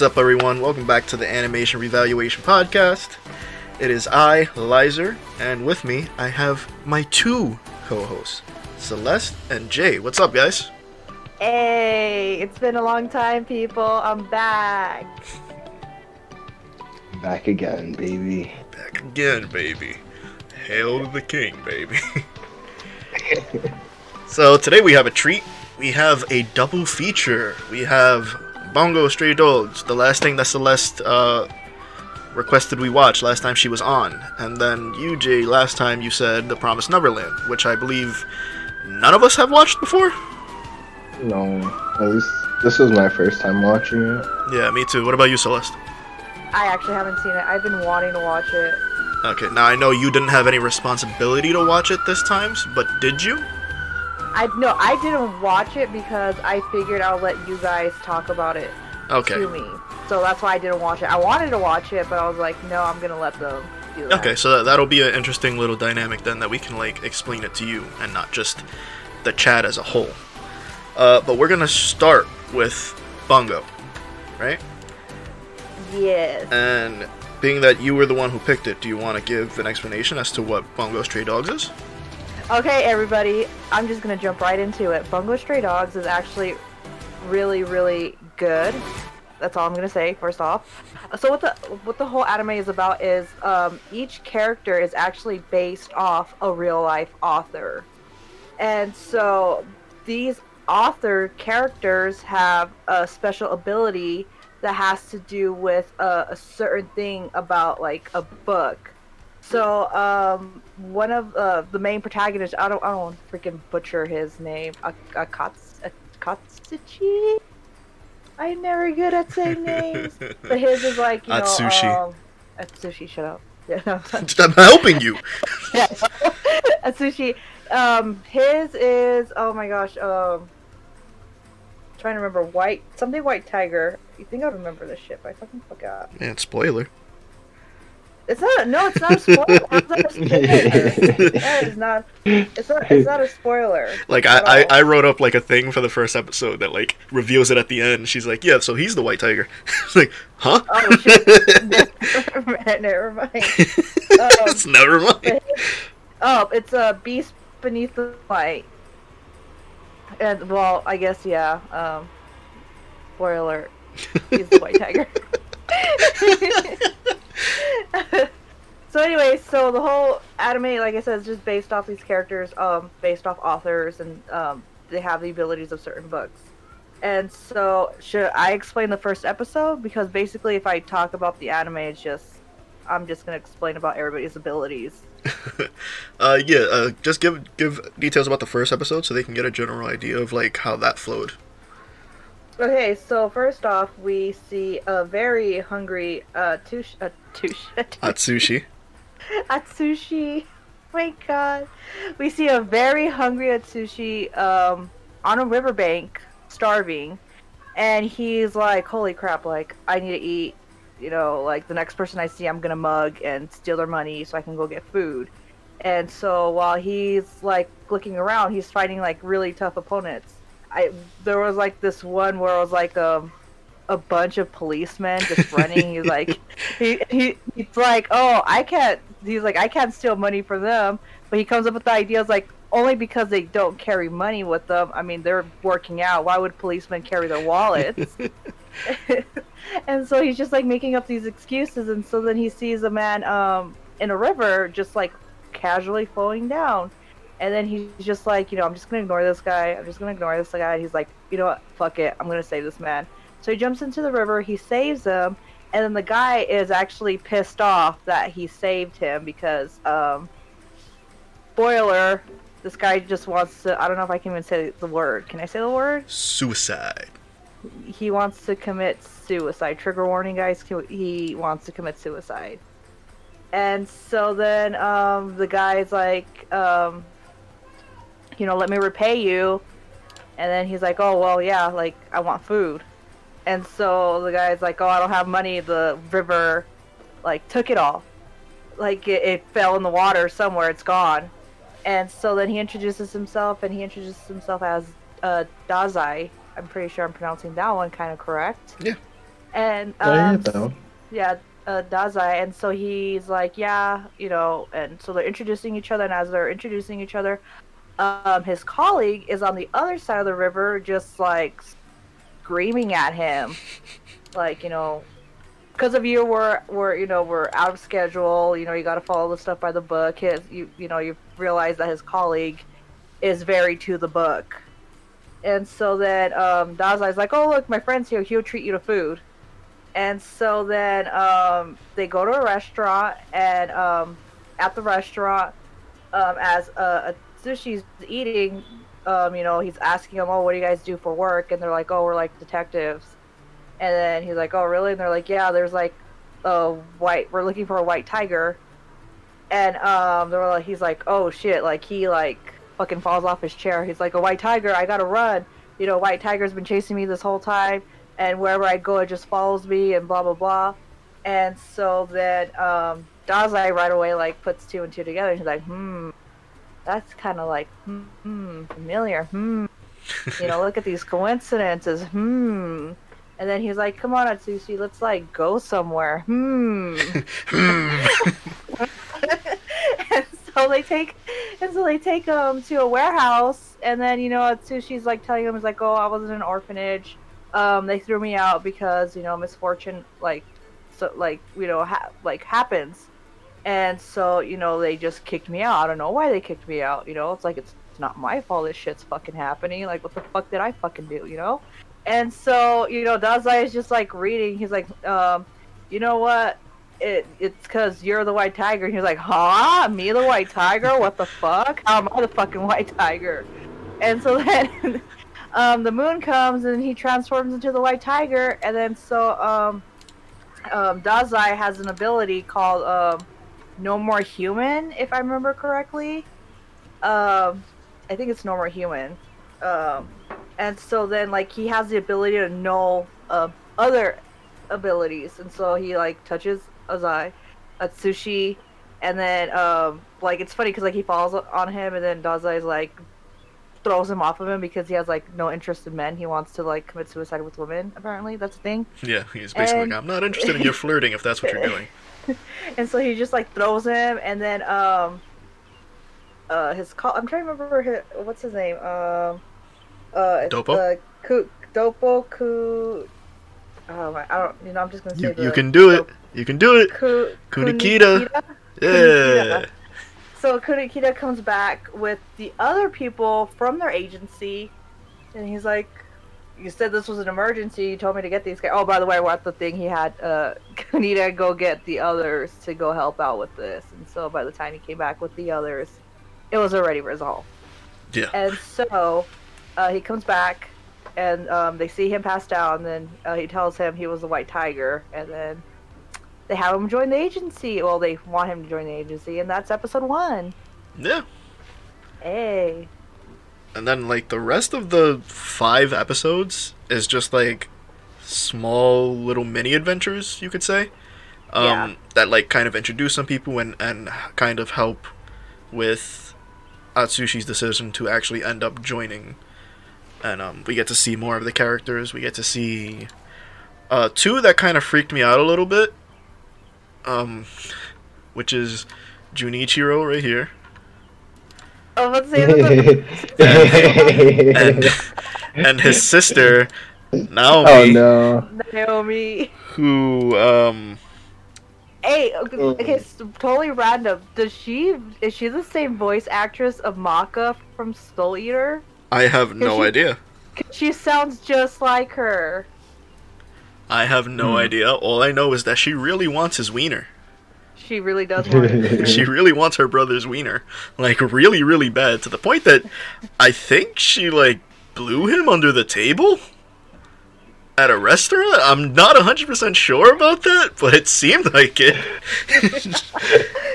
What's up, everyone? Welcome back to the Animation Revaluation Podcast. It is I, Lizer, and with me I have my two co-hosts, Celeste and Jay. What's up, guys? Hey, it's been a long time, people. I'm back. Back again, baby. Back again, baby. Hail to the king, baby. so today we have a treat. We have a double feature. We have Bungo Stray Dogs, the last thing that Celeste uh, requested we watch last time she was on. And then you, Jay, last time you said The Promised Neverland, which I believe none of us have watched before? No, at least this was my first time watching it. Yeah, me too. What about you, Celeste? I actually haven't seen it. I've been wanting to watch it. Okay, now I know you didn't have any responsibility to watch it this time, but did you? I no, I didn't watch it because I figured I'll let you guys talk about it Okay. to me. So that's why I didn't watch it. I wanted to watch it, but I was like, no, I'm gonna let them do that. Okay, so that, that'll be an interesting little dynamic then that we can like explain it to you and not just the chat as a whole. Uh, but we're gonna start with Bungo, right? Yes. And being that you were the one who picked it, do you want to give an explanation as to what Bungo Stray Dogs is? Okay, everybody, I'm just gonna jump right into it. Bungo Stray Dogs is actually really, really good. That's all I'm gonna say. First off, so what the what the whole anime is about is um, each character is actually based off a real life author, and so these author characters have a special ability that has to do with a, a certain thing about like a book. So, um, one of uh, the main protagonists, I don't, I don't freaking butcher his name, Ak- Akatsuchi? I'm never good at saying names. but his is like, you know, Atsushi. um, Atsushi, shut up. I'm helping you. yeah. Atsushi. Um, his is, oh my gosh, um, trying to remember, white, something white tiger. You think I remember this shit, but I fucking forgot. Man, spoiler. It's not. No, it's not a spoiler. How's that a spoiler? that is not. It's not. It's not a spoiler. Like I, I. I wrote up like a thing for the first episode that like reveals it at the end. She's like, yeah, so he's the white tiger. it's like, huh? Oh shit! never, mind- Um, It's never mind. oh, it's a beast beneath the light. And well, I guess yeah. Um, spoiler alert. He's the white tiger. so anyway, so the whole anime, like I said, is just based off these characters, um, based off authors, and um, they have the abilities of certain books. And so, should I explain the first episode? Because basically, if I talk about the anime, it's just I'm just gonna explain about everybody's abilities. uh, yeah, uh, just give give details about the first episode so they can get a general idea of like how that flowed. Okay, so first off, we see a very hungry uh, Tush, uh, Tush, Atsushi. Atsushi. My God, we see a very hungry Atsushi um, on a riverbank, starving, and he's like, "Holy crap! Like, I need to eat." You know, like the next person I see, I'm gonna mug and steal their money so I can go get food. And so while he's like looking around, he's fighting like really tough opponents. I there was like this one where it was like um a bunch of policemen just running. he's like he, he he's like, Oh, I can't he's like, I can't steal money from them but he comes up with the ideas like only because they don't carry money with them. I mean they're working out. Why would policemen carry their wallets? and so he's just like making up these excuses and so then he sees a man um in a river just like casually flowing down and then he's just like, you know, I'm just gonna ignore this guy. I'm just gonna ignore this guy. And he's like, you know what? Fuck it. I'm gonna save this man. So he jumps into the river. He saves him, and then the guy is actually pissed off that he saved him because, um, spoiler, this guy just wants to. I don't know if I can even say the word. Can I say the word? Suicide. He wants to commit suicide. Trigger warning, guys. He wants to commit suicide. And so then um, the guy's like, um, you know, let me repay you. And then he's like, oh, well, yeah, like, I want food. And so the guy's like, oh, I don't have money. The river, like, took it all. Like, it, it fell in the water somewhere. It's gone. And so then he introduces himself, and he introduces himself as uh, Dazai. I'm pretty sure I'm pronouncing that one kind of correct. Yeah. And I hear um, though. yeah, uh, Dazai, and so he's like, yeah, you know, and so they're introducing each other, and as they're introducing each other, um, his colleague is on the other side of the river, just like screaming at him, like, you know, because of you, we're we're you know we're out of schedule. You know, you got to follow the stuff by the book. His, you you know, you realize that his colleague is very to the book, and so then um, Dazai's like, oh look, my friend's here. He'll treat you to food. And so then um, they go to a restaurant, and um, at the restaurant, um, as uh, Sushi's eating, um, you know, he's asking them, "Oh, what do you guys do for work?" And they're like, "Oh, we're like detectives." And then he's like, "Oh, really?" And they're like, "Yeah, there's like a white. We're looking for a white tiger." And um, they're like, he's like, "Oh shit!" Like he like fucking falls off his chair. He's like, "A white tiger! I gotta run!" You know, white tiger's been chasing me this whole time and wherever I go, it just follows me and blah blah blah. And so then um, Dazai right away like puts two and two together. And he's like, hmm, that's kind of like hmm, familiar. Hmm, you know, look at these coincidences. Hmm. And then he's like, "Come on, Atsushi, let's like go somewhere." Hmm. and so they take, and so they take him to a warehouse, and then you know Atsushi's like telling him, "He's like, oh, I was in an orphanage." um, they threw me out because you know misfortune like so like you know ha- like happens and so you know they just kicked me out. I don't know why they kicked me out you know? It's like it's, it's not my fault this shit's fucking happening. Like what the fuck did i fucking do you know? And so you know dazai is just like reading. He's like um you know what? It, it's because you're the white tiger. And he's like huh? Me the white tiger? What the fuck? How am i the fucking white tiger? And so then um, the moon comes and he transforms into the white tiger, and then so um, um, Dazai has an ability called um, No More Human, if I remember correctly. Um, I think it's No More Human. Um, and so then like he has the ability to know uh, other abilities, and so he like touches Azai, Atsushi, and then um, like it's funny because like he falls on him, and then Dazai is like throws him off of him because he has like no interest in men. He wants to like commit suicide with women. Apparently, that's the thing. Yeah, he's basically And- like, I'm not interested in your flirting if that's what you're doing. and so he just like throws him, and then um, uh, his call. I'm trying to remember his, what's his name. Um, uh, Dopo? Uh, Ku, Dopo Ku. Oh my, I don't. You know, I'm just gonna say You, the. you can do it. You can do it. Ku, Kunikita. Kunikita? Yeah. So Kunikita comes back with the other people from their agency, and he's like, "You said this was an emergency. You told me to get these guys. Oh, by the way, we're the thing. He had uh, Kunita go get the others to go help out with this. And so by the time he came back with the others, it was already resolved. Yeah. And so uh, he comes back, and um, they see him pass down. And then uh, he tells him he was the White Tiger, and then they have him join the agency. Well, they want him to join the agency, and that's episode one. Yeah. Hey. And then like the rest of the five episodes is just like small little mini adventures, you could say. Um Yeah. that like kind of introduce some people and and kind of help with Atsushi's decision to actually end up joining. And um we get to see more of the characters. We get to see uh two that kind of freaked me out a little bit. Um which is Junichiro right here. I was about to say this and and his sister Naomi, oh no. Naomi. who um Hey, okay, okay, totally random. Does she is she the same voice actress of Maka from Soul Eater? I have no she- idea. 'Cause She sounds just like her. I have no Hmm. idea. All I know is that she really wants his wiener. She really does want it. She really wants her brother's wiener, like really, really bad, to the point that I think she like blew him under the table at a restaurant. I'm not hundred percent sure about that, but it seemed like it.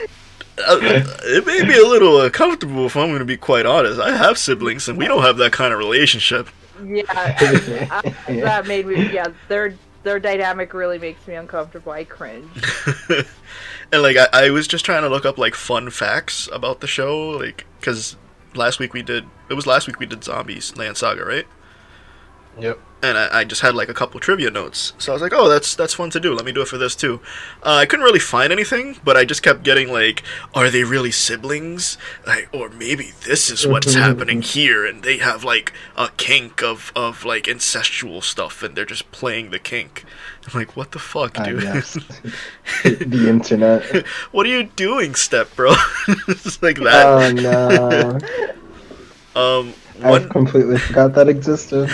Uh, it may be a little uncomfortable, if I'm going to be quite honest. I have siblings, and we don't have that kind of relationship. Yeah, I, that made me. Yeah, their their dynamic really makes me uncomfortable. I cringe. and like I, I was just trying to look up like fun facts about the show like because last week we did it was last week we did zombies land saga right Yep. and I, I just had like a couple trivia notes. So I was like, oh, that's that's fun to do. Let me do it for this too. Uh, I couldn't really find anything, but I just kept getting like, are they really siblings? Like, or maybe this is what's happening here, and they have like a kink of of like incestual stuff, and they're just playing the kink. I'm like, what the fuck, dude? yes. the internet. what are you doing, step bro? it's like that. Oh no. Um, I one completely forgot that existed.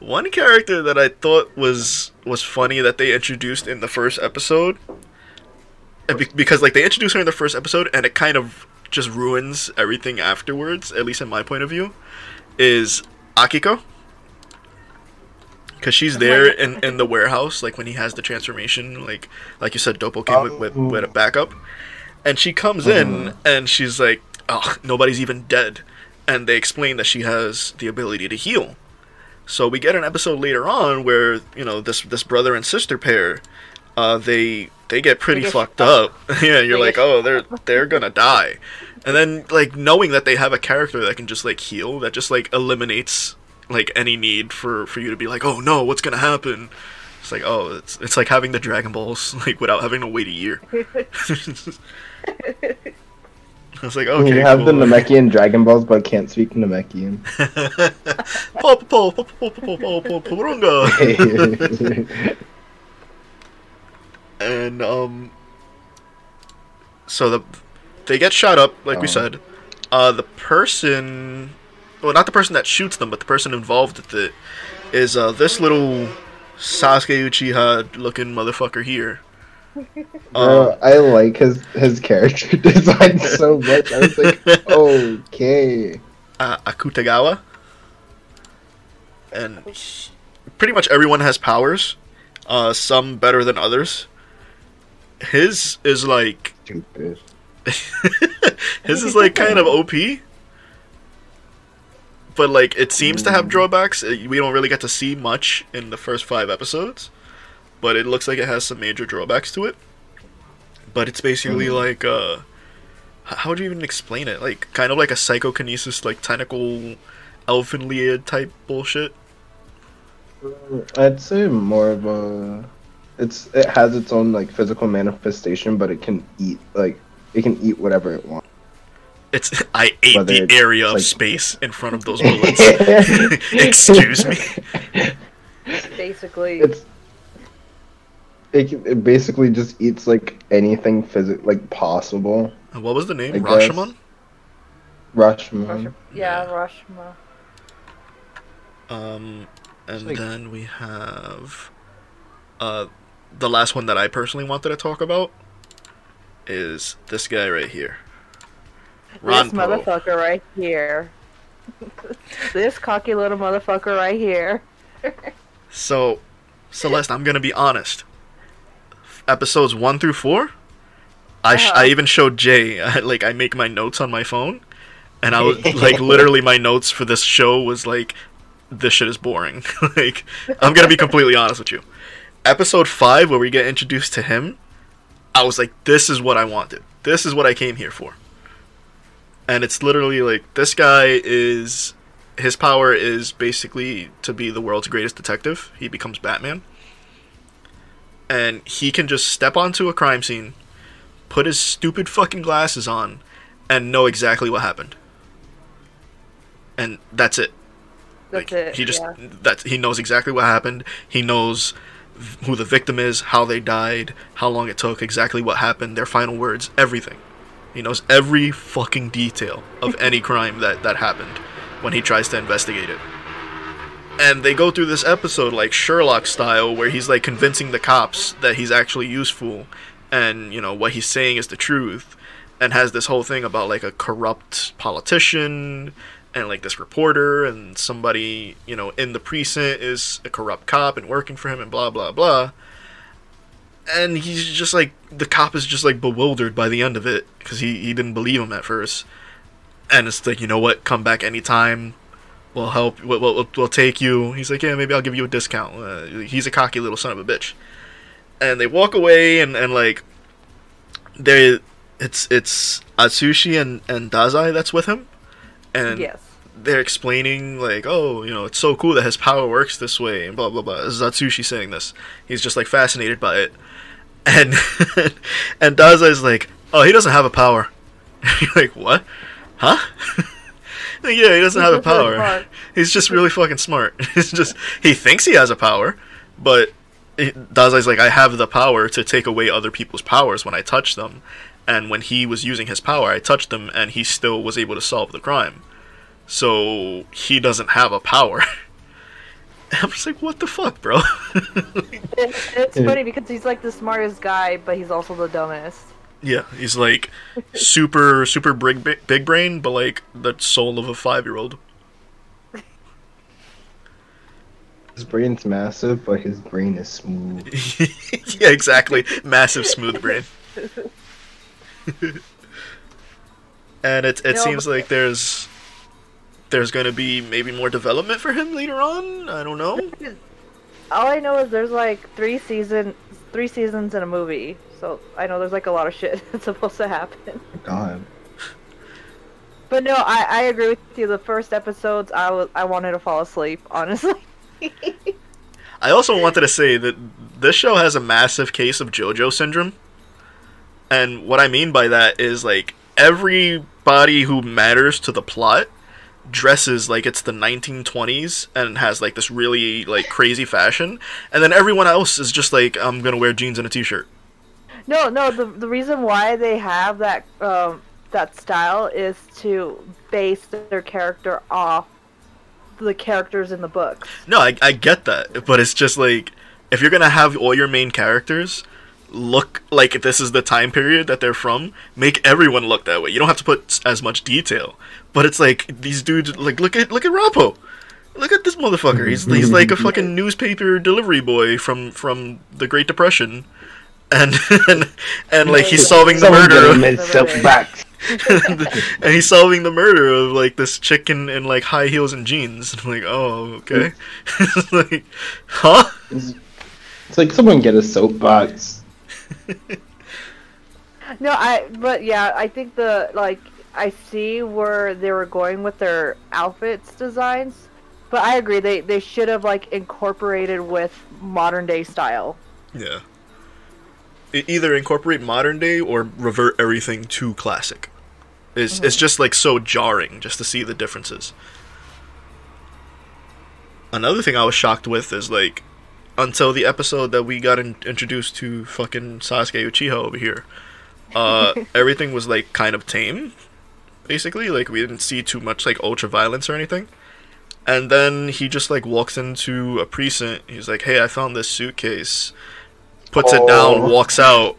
one character that I thought was was funny that they introduced in the first episode, be- because like they introduced her in the first episode, and it kind of just ruins everything afterwards. At least in my point of view, is Akiko. Cause she's there in, in the warehouse, like when he has the transformation, like like you said, Dopo came with, with, with a backup, and she comes in and she's like, "Oh, nobody's even dead," and they explain that she has the ability to heal. So we get an episode later on where you know this this brother and sister pair, uh, they they get pretty They fucked shot. up. yeah, you're They like, oh, they're they're gonna die, and then like knowing that they have a character that can just like heal, that just like eliminates like any need for for you to be like, oh no, what's gonna happen? It's like oh, it's it's like having the Dragon Balls like without having to wait a year. I was like, okay. You have cool. the Namekian Dragon Balls, but can't speak Namekian. and um, so the they get shot up, like oh. we said. Uh, the person well not the person that shoots them but the person involved with it is uh this little Sasuke Uchiha looking motherfucker here Bro, um, I like his his character design so much. I was like, okay. uh, Akutagawa and pretty much everyone has powers uh some better than others his is like Stupid. His is like kind of OP, but like it seems to have drawbacks. Uh, We don't really get to see much in the first five episodes, but it looks like it has some major drawbacks to it. But it's basically like uh, how would you even explain it? Like kind of like a psychokinesis, like tentacle, elfin type bullshit. I'd say more of a. It's it has its own like physical manifestation, but it can eat like it can eat whatever it wants. It's I ate Whether the it's, area of space in front of those bullets. Excuse me. Basically, It's it, it basically just eats like anything physic like possible. What was the name? I guess. Rashomon. Rashomon. yeah, Yeah. Rashma. Um, and like- then we have uh, the last one that I personally wanted to talk about is this guy right here. This Rampo. motherfucker right here. this cocky little motherfucker right here. So, Celeste, I'm gonna be honest. Episodes one through four, I sh- Uh-huh. I even showed Jay. I, like I make my notes on my phone, and I was like literally my notes for this show was like, this shit is boring. like I'm gonna be completely honest with you. Episode five, where we get introduced to him, I was like, this is what I wanted. This is what I came here for. And it's literally like this guy is his power is basically to be the world's greatest detective. He becomes Batman. And he can just step onto a crime scene, put his stupid fucking glasses on, and know exactly what happened. And that's it. That's Like, it. He just yeah. that he knows exactly what happened. He knows who the victim is, how they died, how long it took, exactly what happened, their final words, everything. He knows every fucking detail of any crime that that happened when he tries to investigate it. And they go through this episode like Sherlock style where he's like convincing the cops that he's actually useful and, you know, what he's saying is the truth and has this whole thing about like a corrupt politician and like this reporter and somebody you know in the precinct is a corrupt cop and working for him and blah blah blah and he's just like the cop is just like bewildered by the end of it because he, he didn't believe him at first. And it's like you know what? Come back anytime. We'll help we'll, we'll, we'll take you. He's like yeah maybe i'll give you a discount. Uh, he's a cocky little son of a bitch. And they walk away and, and like they it's it's atsushi and, and dazai that's with him. And yes. they're explaining like, oh, you know, it's so cool that his power works this way, and blah blah blah. This is Atsushi saying this. He's just like fascinated by it, and and Dazai's like, oh, he doesn't have a power. You're like, what? Huh? Like, yeah, he doesn't have a power. He's just really fucking smart. It's just he thinks he has a power, but he- Dazai's like, I have the power to take away other people's powers when I touch them. And when he was using his power, I touched him, and he still was able to solve the crime. So he doesn't have a power. And I'm just like, what the fuck, bro? It's, it's funny because he's like the smartest guy, but he's also the dumbest. yeah, he's like super, super big, big, big brain, but like the soul of a five year old. His brain's massive, but his brain is smooth. yeah, exactly. Massive smooth brain. and it it No, seems but- like there's there's going to be maybe more development for him later on. I don't know. All I know is there's like three season, three seasons in a movie, so I know there's like a lot of shit that's supposed to happen. Oh, God. But no, I, I agree with you. The first episodes, I was I wanted to fall asleep, honestly. I also wanted to say that this show has a massive case of JoJo syndrome. And what I mean by that is like everybody who matters to the plot dresses like it's the 1920s and has like this really like crazy fashion and then everyone else is just like I'm to wear jeans and a t-shirt. No, no. The the reason why they have that um that style is to base their character off the characters in the books. No, I, I get that, but it's just like if you're gonna have all your main characters look like this is the time period that they're from, make everyone look that way. You don't have to put as much detail, but it's like these dudes. Like look at look at Rampo. Look at this motherfucker. He's he's like a fucking newspaper delivery boy from from the Great Depression, and and, and like he's solving the murder. of- him soapbox. and he's solving the murder of like this chicken in like high heels and jeans. I'm like, oh, okay. It's like, huh? It's, it's like someone get a soapbox. No, I. But yeah, I think the like I see where they were going with their outfits designs, but I agree they they should have like incorporated with modern day style. Yeah. Either incorporate modern day or revert everything to classic. It's mm-hmm. it's just like so jarring just to see the differences. Another thing I was shocked with is like until the episode that we got in- introduced to fucking Sasuke Uchiha over here, uh, everything was like kind of tame, basically. Like we didn't see too much like ultra violence or anything. And then he just like walks into a precinct. He's like, "Hey, I found this suitcase." Puts it down, Oh. walks out,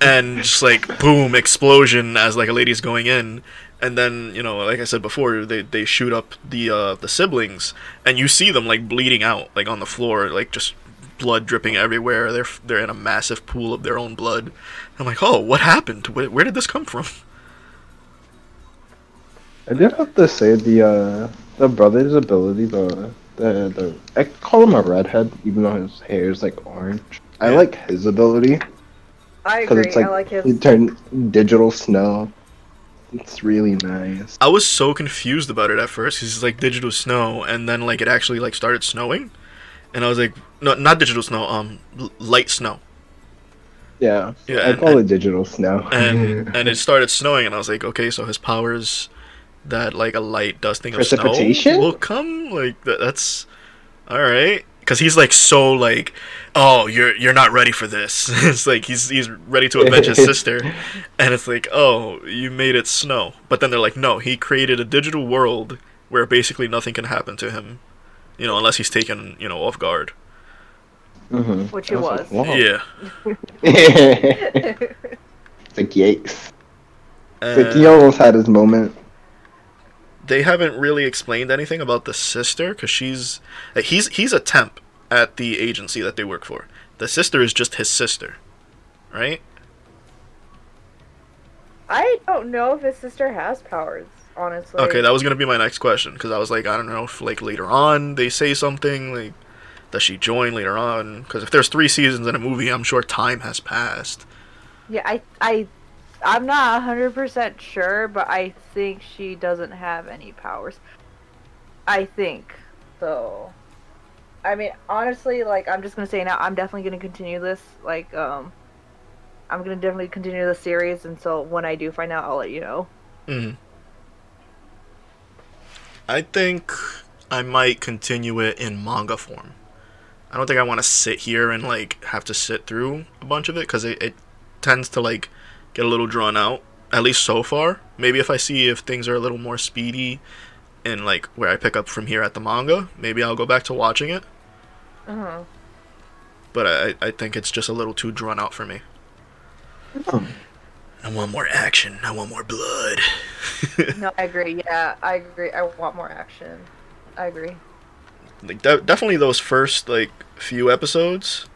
and just like boom, explosion as like a lady's going in. And then you know, like I said before, they they shoot up the uh, the siblings, and you see them like bleeding out, like on the floor, like just blood dripping everywhere. They're they're in a massive pool of their own blood. I'm like, oh, what happened? Where, where did this come from? I did have to say the uh the brother's ability, the the the I call him a redhead, even though his hair is like orange. I like his ability I because agree. it's like, I like his. he turned digital snow. It's really nice. I was so confused about it at first. 'cause It's like digital snow, and then like it actually like started snowing, and I was like, no, not digital snow, um, light snow, Yeah, Yeah, I and- call it digital snow. and and it started snowing, and I was like, okay, so his powers that like a light dusting of snow will come? Like that, that's all right because he's like so like oh you're you're not ready for this. It's like he's he's ready to avenge his sister. And it's like oh you made it snow. But then they're like no he created a digital world where basically nothing can happen to him you know unless he's taken you know off guard hmm Which he was. yeah it's like yikes. It's like he almost had his moment. they haven't really explained anything about the sister because she's like, he's he's a temp at the agency that they work for the sister is just his sister right I don't know if his sister has powers. Honestly. Okay, that was gonna be my next question because I was like, I don't know if like later on they say something like, does she join later on? Because if there's three seasons in a movie, I'm sure time has passed. Yeah, I, I, I'm not hundred percent sure, but I think she doesn't have any powers. I think so. I mean, honestly, like I'm just gonna say now, I'm definitely gonna continue this. Like, um, I'm gonna definitely continue the series, and so when I do find out, I'll let you know. hmm I think I might continue it in manga form. I don't think I want to sit here and like have to sit through a bunch of it because it, it tends to like get a little drawn out. At least so far. Maybe if I see if things are a little more speedy and like where I pick up from here at the manga, maybe I'll go back to watching it. Uh-huh. But I, I think it's just a little too drawn out for me. Hmm. I want more action. I want more blood. No, I agree. Yeah, I agree. I want more action. I agree. like de- definitely those first like few episodes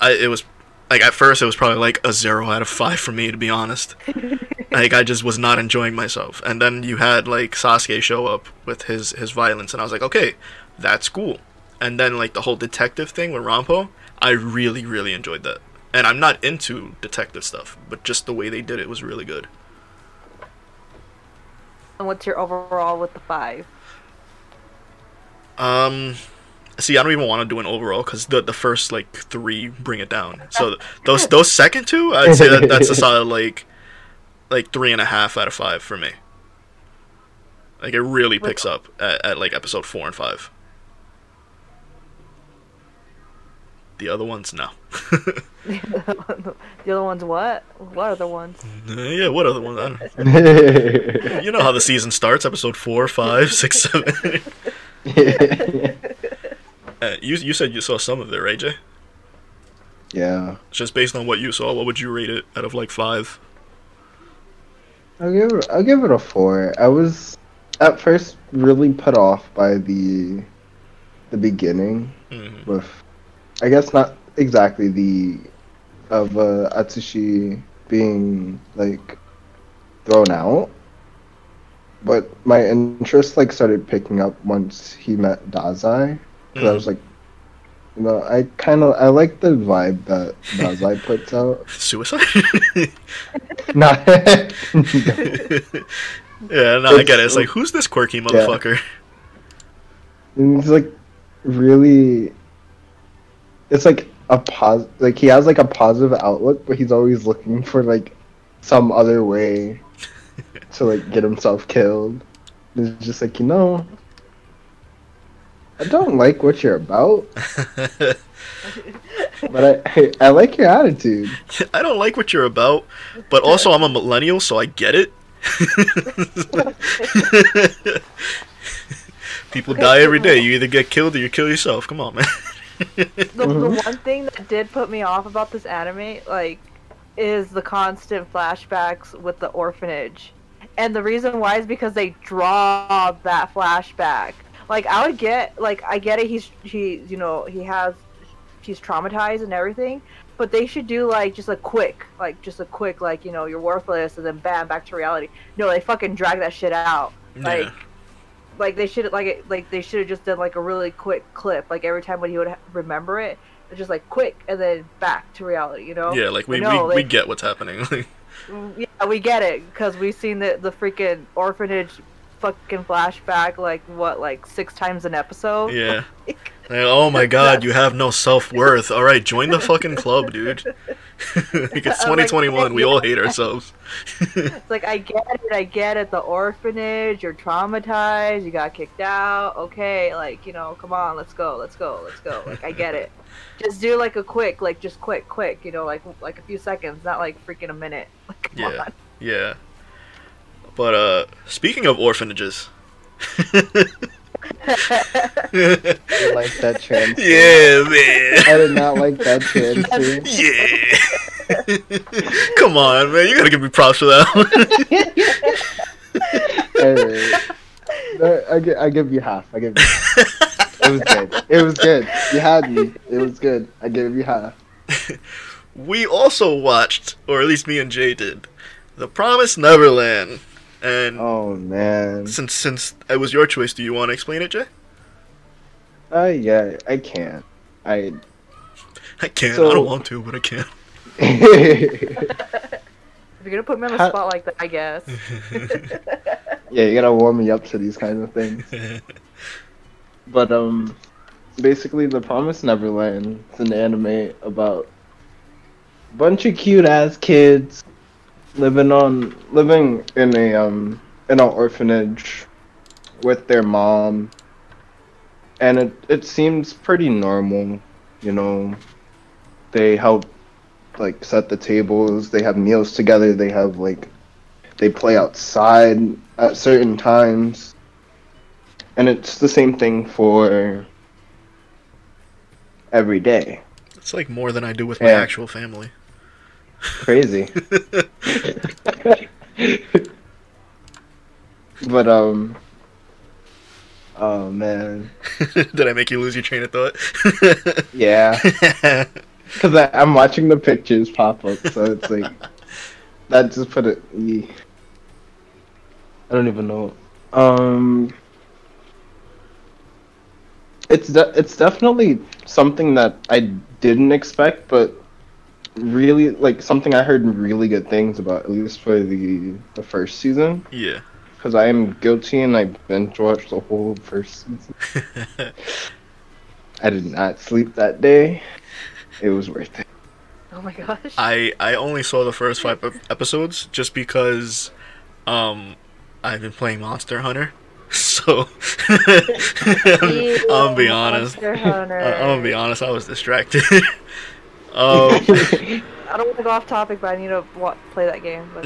i it was like at first it was probably like a zero out of five for me to be honest like i just was not enjoying myself and then you had like sasuke show up with his his violence and i was like okay that's cool and then like the whole detective thing with rampo i really really enjoyed that and i'm not into detective stuff but just the way they did it was really good And what's your overall with the five? Um, see, I don't even want to do an overall because the the first like three bring it down. So those those second two, I'd say that that's a solid like like three and a half out of five for me. Like it really picks up at, at like episode four and five. The other ones, no. the other ones, what? What other ones? yeah, what other ones? I don't, you know how the season starts: episode four, five, six, seven. uh, you you said you saw some of it, right, Jay? yeah. Just based on what you saw, what would you rate it out of like five? I'll give it. I'll give it a four. I was at first really put off by the the beginning Mhm. with, I guess not exactly the of uh, Atsushi being like thrown out, but my interest like started picking up once he met Dazai. Because I was like, you know, I kind of I like the vibe that Dazai puts out. Suicide? Not. yeah, no, I get it. It's like, who's this quirky motherfucker? And He's like really. It's like a pos. Like he has like a positive outlook, but he's always looking for like some other way to like get himself killed. And It's just like you know. I don't like what you're about, but I I like your attitude. I don't like what you're about, but also I'm a millennial, so I get it. People die every day. You either get killed or you kill yourself. Come on, man. The, the Mhm. one thing that did put me off about this anime, like, is the constant flashbacks with the orphanage. And the reason why is because they draw that flashback. Like, I would get, like, I get it, he's, he, you know, he has, he's traumatized and everything, but they should do, like, just a quick, like, just a quick, like, you know, you're worthless, and then bam, back to reality. No, they fucking drag that shit out. Like, yeah. like they should like it- like they should have just done like a really quick clip like every time when he would ha- remember it just like quick and then back to reality you know Yeah, like we, No, we, we get what's happening. Yeah we get it because we've seen the the freaking orphanage fucking flashback like what like six times an episode yeah. Like, oh my god, you have no self worth. All right, join the fucking club, dude. like it's I'm like, 2021. We all hate ourselves. it's like i get it i get it the orphanage you're traumatized you got kicked out okay like you know come on let's go let's go let's go like i get it just do like a quick like just quick quick you know like like a few seconds not like freaking a minute like come Yeah. on Yeah. But uh speaking of orphanages. I like that trend. Yeah, man. I did not like that trend. Yeah. Come on, man. You gotta give me props for that one. Alright. I, gi- I give you half. I give you. It was good. It was good. You had me. It was good. I give you half. we also watched, or at least me and Jay did, The Promised Neverland. And Oh man. since since it was your choice, do you want to explain it, Jay? Uh yeah. I can't. I. I can't. I don't want to, but I can. if you're gonna put me on the How- spot like that i guess Yeah, you gotta warm me up to these kinds of things. But um, basically, The Promised Neverland is an anime about a bunch of cute ass kids living on living in a um in an orphanage with their mom, and it it seems pretty normal, you know. They help like set the tables. They have meals together. They have like they play outside at certain times and it's the same thing for every day. It's like more than I do with my Yeah. actual family. Crazy. but um oh man. Did I make you lose your train of thought? yeah. Because i'm watching the pictures pop up so it's like that just put it i don't even know. Um it's de- it's definitely something that i didn't expect but really like something i heard really good things about at least for the the first season yeah. because i am guilty and i binge watched the whole first season i did not sleep that day it was worth it Oh my gosh. I I only saw the first five episodes just because um I've been playing Monster Hunter. So I'm, I'll be honest. Monster Hunter. I- I'm gonna be honest. I was distracted. Um, I don't want to go off topic, but I need to wa- play that game. But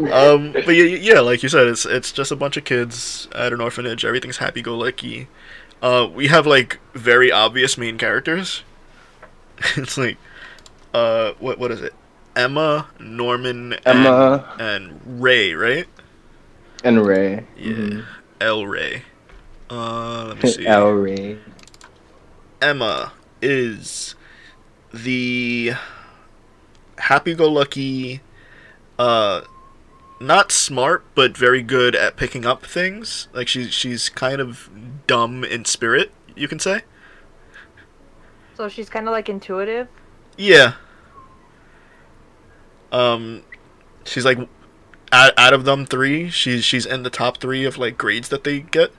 um, but yeah, yeah, like you said, it's it's just a bunch of kids at an orphanage. Everything's happy-go-lucky. Uh, we have like very obvious main characters. it's like, uh, what what is it? Emma, Norman, Emma. and Ray, right? and ray Yeah, El Ray. Uh, let me see. El Ray. Emma is the happy-go-lucky, uh, not smart but very good at picking up things. Like she's she's kind of dumb in spirit, you can say. so she's kind of like intuitive. Yeah. Um, she's like, out, out of them three, she's she's in the top three of like grades that they get.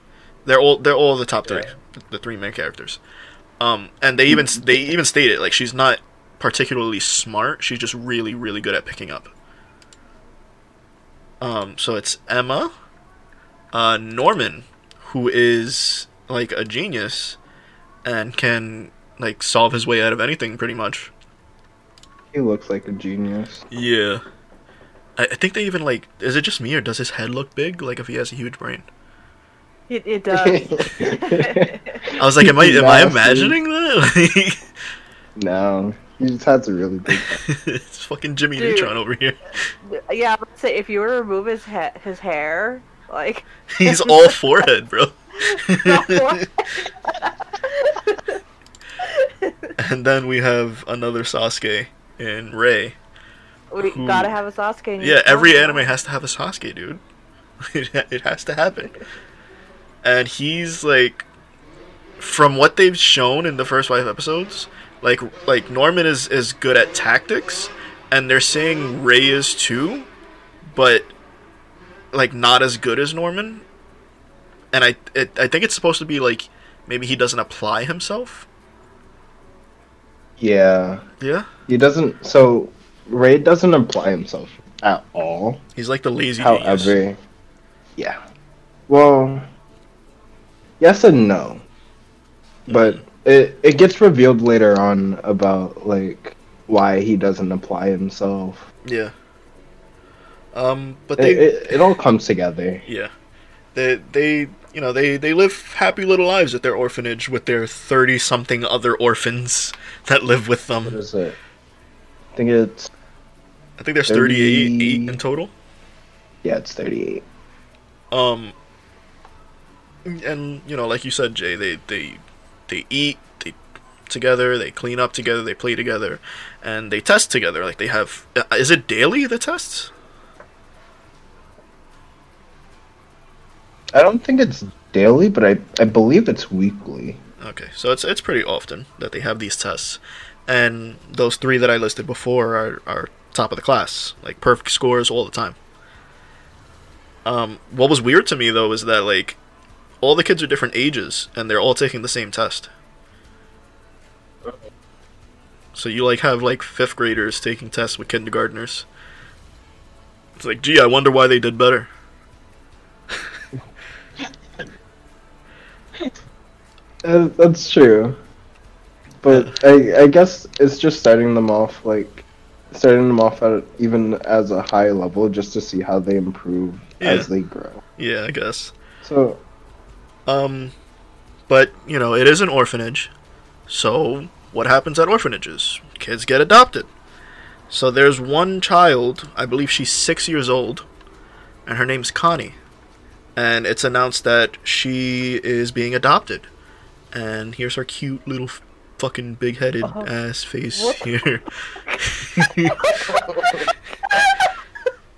They're all they're all the top three, the three main characters. Um, and they even they even state it like she's not particularly smart. She's just really really good at picking up. Um, so it's Emma, uh, Norman, who is like a genius, and can like solve his way out of anything pretty much. He looks like a genius. Yeah. I, I think they even like. Is it just me or does his head look big? Like if he has a huge brain. It, it does. I was like, am I am I imagining that? no, you just had to really big. it's fucking Jimmy Dude. Neutron over here. yeah, I would say if you were to remove his ha- his hair, like. He's all forehead, bro. and then we have another Sasuke and Ray. we Who- gotta have a Sasuke. in Yeah, every anime has to have a Sasuke, dude. It, it has to happen. And he's like, from what they've shown in the first five episodes, like like Norman is is good at tactics, and they're saying Ray is too, but like not as good as Norman. And I it, I think it's supposed to be like maybe he doesn't apply himself. Yeah, Yeah, he doesn't. So Ray doesn't apply himself at all. he's like the lazy genius. However, yeah. Well, yes and no. But it it gets revealed later on about like why he doesn't apply himself. Yeah. Um, but they it, it all comes together. Yeah. They they you know, they they live happy little lives at their orphanage with their 30 something other orphans that live with them. is it? I think it's I think there's 38 30 eight in total. yeah, it's thirty eight. Um and you know, like you said, Jay, they they they eat, they together, they clean up together, they play together, and they test together. Like they have uh, is it daily the tests? I don't think it's daily, but I I believe it's weekly. Okay, so it's it's pretty often that they have these tests, and those three that I listed before are are top of the class, like perfect scores all the time. Um, what was weird to me though is that like all the kids are different ages and they're all taking the same test. So you like have like fifth graders taking tests with kindergartners. It's like, gee, I wonder why they did better. Uh, that's true. But I, I guess it's just starting them off like starting them off at even as a high level just to see how they improve Yeah. as they grow. Yeah, I guess. So Um, but you know, it is an orphanage. So what happens at orphanages? Kids get adopted. So there's one child, I believe she's six years old, and her name's Connie. And it's announced that she is being adopted. And here's her cute little f- fucking big headed Uh-huh. ass face What here.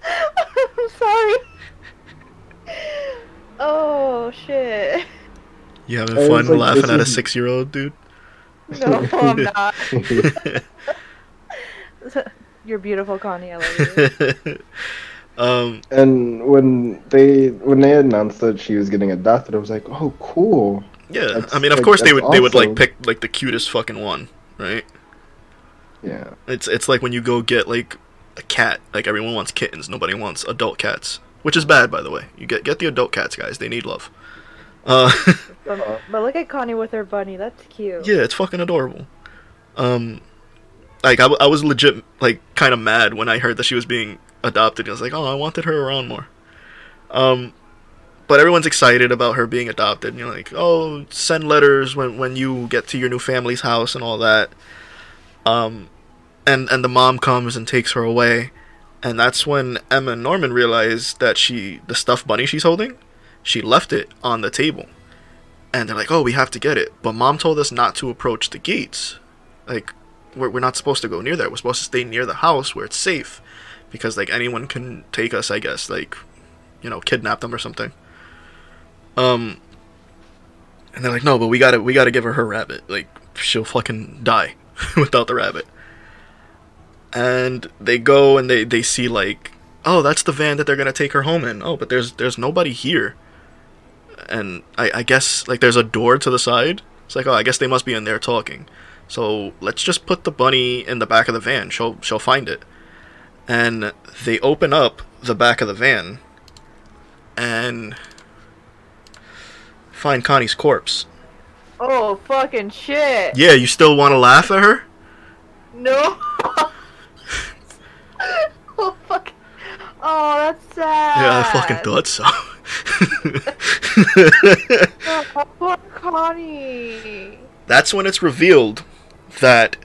I'm sorry. Oh shit. You having I fun like, laughing at a six year old dude? No, I'm not. You're beautiful, Connie. I love you. um, and when they when they announced that she was getting adopted, I was like, oh cool. yeah, That's- I mean, of like, course they that's would they would like pick like the cutest fucking one, right? Yeah. It's it's like when you go get like a cat. Like everyone wants kittens, nobody wants adult cats, which is bad, by the way. You get get the adult cats, guys. They need love. Uh, But, but look at Connie with her bunny. That's cute. yeah, it's fucking adorable. Um, like I, w- I was legit like kind of mad when I heard that she was being adopted. I was like, oh, I wanted her around more. Um, but everyone's excited about her being adopted. And you're like, oh, send letters when when you get to your new family's house and all that. Um, and and the mom comes and takes her away, and that's when Emma and Norman realized that she the stuffed bunny she's holding, she left it on the table, and they're like, oh, we have to get it. But mom told us not to approach the gates, like we're we're not supposed to go near there. We're supposed to stay near the house where it's safe, because like anyone can take us, I guess, like you know, kidnap them or something. Um. And they're like, no, but we gotta, we gotta give her her rabbit. Like, she'll fucking die without the rabbit. And they go and they, they see like, oh, that's the van that they're gonna take her home in. Oh, but there's, there's nobody here. And I, I guess like there's a door to the side. It's like, oh, I guess they must be in there talking. So let's just put the bunny in the back of the van. She'll, she'll find it. And they open up the back of the van and find Connie's corpse. Oh fucking shit. Yeah, you still want to laugh at her? No. oh fuck. Oh, that's sad. Yeah, I fucking thought so. Oh, poor Connie. That's when it's revealed that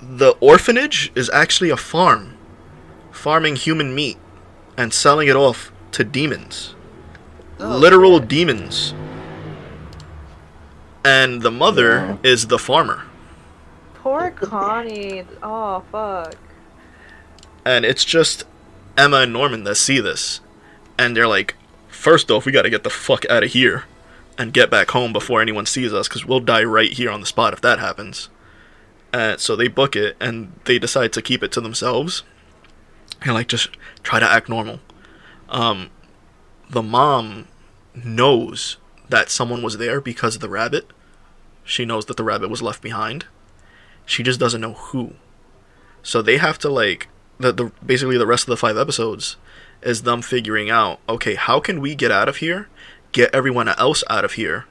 the orphanage is actually a farm, farming human meat and selling it off to demons. Oh, Literal demons. And the mother Yeah. is the farmer. Poor Connie. Oh fuck. And it's just Emma and Norman that see this. And they're like, first off, we gotta get the fuck out of here and get back home before anyone sees us, because we'll die right here on the spot if that happens. Uh, so they book it, and they decide to keep it to themselves. And, like, just try to act normal. Um, the mom knows that someone was there because of the rabbit. She knows that the rabbit was left behind. She just doesn't know who. So they have to like the, the basically the rest of the five episodes is them figuring out okay how can we get out of here, get everyone else out of here,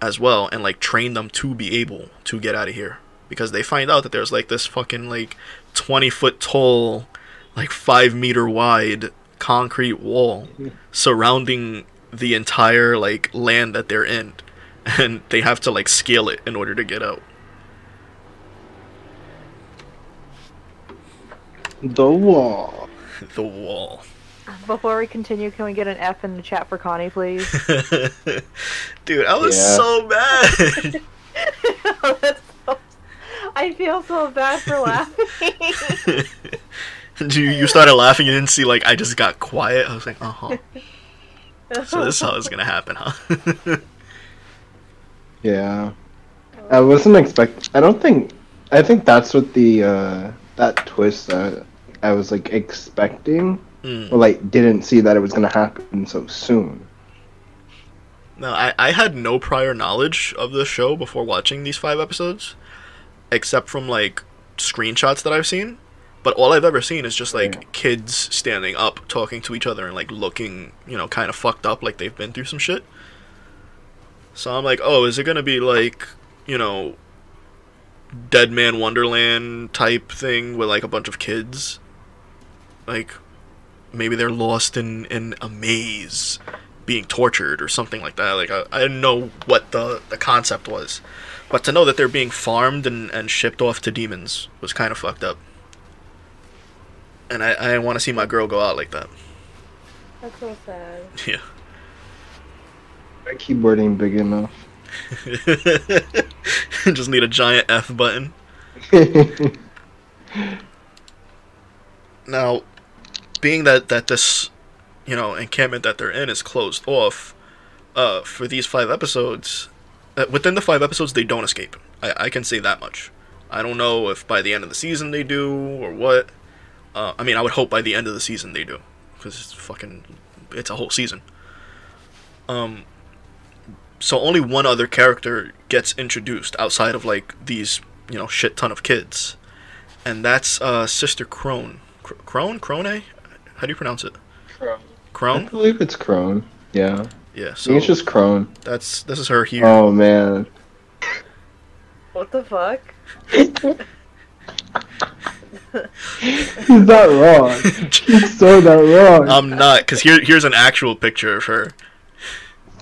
as well, and like train them to be able to get out of here? Because they find out that there's like this fucking like twenty foot tall, like five meter wide concrete wall surrounding the entire like land that they're in. And they have to like scale it in order to get out The wall. the wall Before we continue, can we get an F in the chat for Connie, please? Dude, I was Yeah. so mad. So- I feel so bad for laughing. you you started laughing. You didn't see like I just got quiet. I was like, uh huh. So this is how it's gonna happen, huh? Yeah. I wasn't expect. I don't think. I think that's what the uh, that twist that I was like expecting Mm. or like didn't see that it was gonna happen so soon. No, I, I had no prior knowledge of the show before watching these five episodes, except from like screenshots that I've seen. But all I've ever seen is just like Yeah. kids standing up, talking to each other, and like looking, you know, kind of fucked up, like they've been through some shit. So I'm like, oh, is it gonna be like, you know, Deadman Wonderland type thing with like a bunch of kids? Like, maybe they're lost in in a maze being tortured or something like that. Like I, I didn't know what the the concept was, but to know that they're being farmed and, and shipped off to demons was kind of fucked up. And I, I didn't want to see my girl go out like that. That's so sad. Yeah. My keyboard ain't big enough. Just need a giant F button. Now, being that that this, you know, encampment that they're in is closed off, uh, for these five episodes, uh, within the five episodes they don't escape. I, I can say that much. I don't know if by the end of the season they do or what. Uh, I mean, I would hope by the end of the season they do, because it's fucking, it's a whole season. Um. So only one other character gets introduced outside of like these, you know, shit ton of kids, and that's uh, Sister Krone. Cr- Krone, Krone. How do you pronounce it? I Krone. I believe it's Krone. Yeah, Yeah. I So it's just Krone. that's this is her here. Oh man, What the fuck? he's not wrong. He's so not wrong. I'm not, cause here here's an actual picture of her.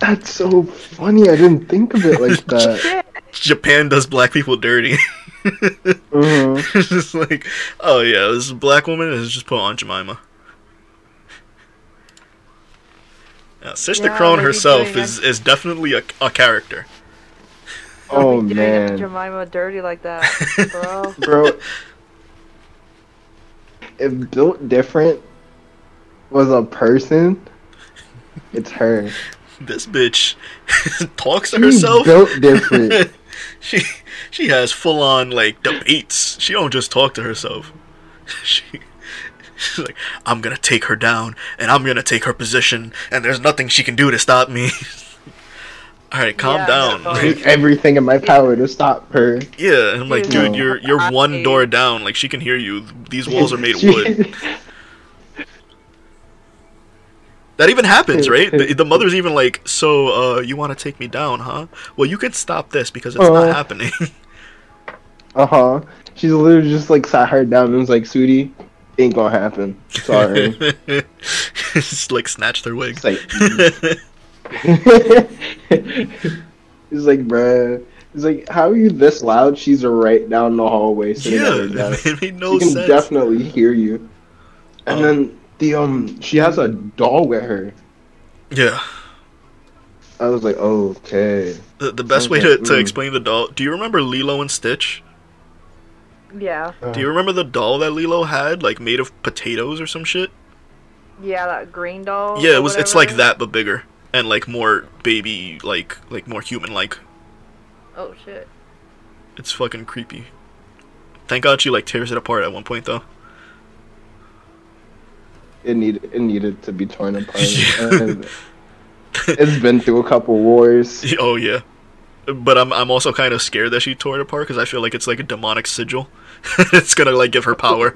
That's so funny. I didn't think of it like that. Japan does black people dirty. Mhm. it's just like, oh yeah, this black woman is just put on Jemima. Now, Sister Yeah, Krone herself is is definitely a, a character. Oh Don't be doing man, Jemima dirty like that, bro. bro. If built different was a person, it's her. This bitch talks to She's herself. built different. she she has full on like debates. She don't just talk to herself. She she's like, I'm gonna take her down, and I'm gonna take her position, and there's nothing she can do to stop me. All right, calm Yeah, down. no, I do everything in my power to stop her. yeah, and I'm like, Dude, dude, you're you're one I- door down. Like she can hear you. These walls are made of wood. That even happens, right? The, the mother's even like, so uh, you want to take me down, huh? Well, you can stop this because it's Uh. not happening. Uh huh. She's literally just like sat her down and was like, "Sweetie, ain't gonna happen. Sorry." Just like snatched her wig. It's like, He's like, bruh. He's like, how are you this loud? She's right down the hallway sitting at her yeah, desk. it made no she can sense. definitely hear you. And Um, then the um, she has a doll with her. Yeah. I was like, okay. The, the best Sounds way to, like- to mm. explain the doll. Do you remember Lilo and Stitch? Yeah, Do you remember the doll that Lilo had, like made of potatoes or some shit? yeah, that green doll. yeah, it was. It's like that but bigger and like more baby, like like more human like. Oh shit. It's fucking creepy. Thank God she like tears it apart at one point though. It needed it needed to be torn apart. And it's been through a couple wars. oh yeah. But I'm I'm also kind of scared that she tore it apart because I feel like it's like a demonic sigil. it's gonna like give her power.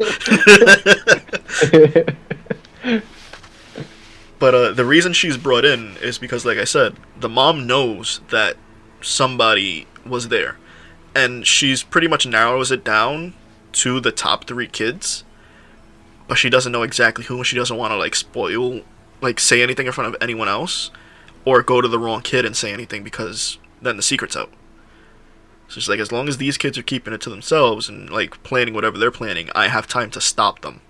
But uh, the reason she's brought in is because, like I said, the mom knows that somebody was there, and she's pretty much narrows it down to the top three kids. But she doesn't know exactly who, and she doesn't want to like spoil, like say anything in front of anyone else, or go to the wrong kid and say anything because then the secret's out. So she's like, as long as these kids are keeping it to themselves and like planning whatever they're planning, I have time to stop them.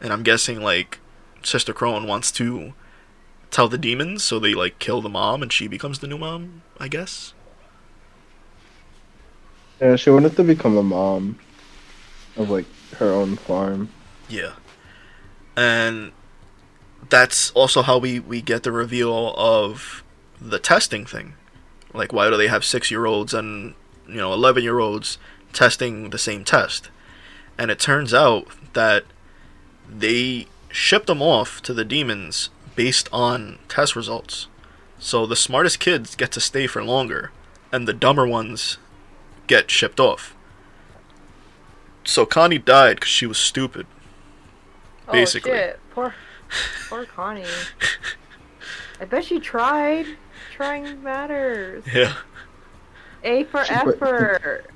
And I'm guessing like Sister Krone wants to tell the demons, so they like kill the mom and she becomes the new mom, I guess. yeah, she wanted to become a mom of like her own farm. Yeah. And that's also how we, we get the reveal of the testing thing. Like, why do they have six year olds and, you know, 11 year olds testing the same test? And it turns out that they shipped them off to the demons based on test results. So the smartest kids get to stay for longer, and the dumber ones get shipped off. So Connie died because she was stupid. Oh, basically. Oh, shit. Poor, poor Connie. I bet she tried. Trying matters. Yeah. A for She put- effort.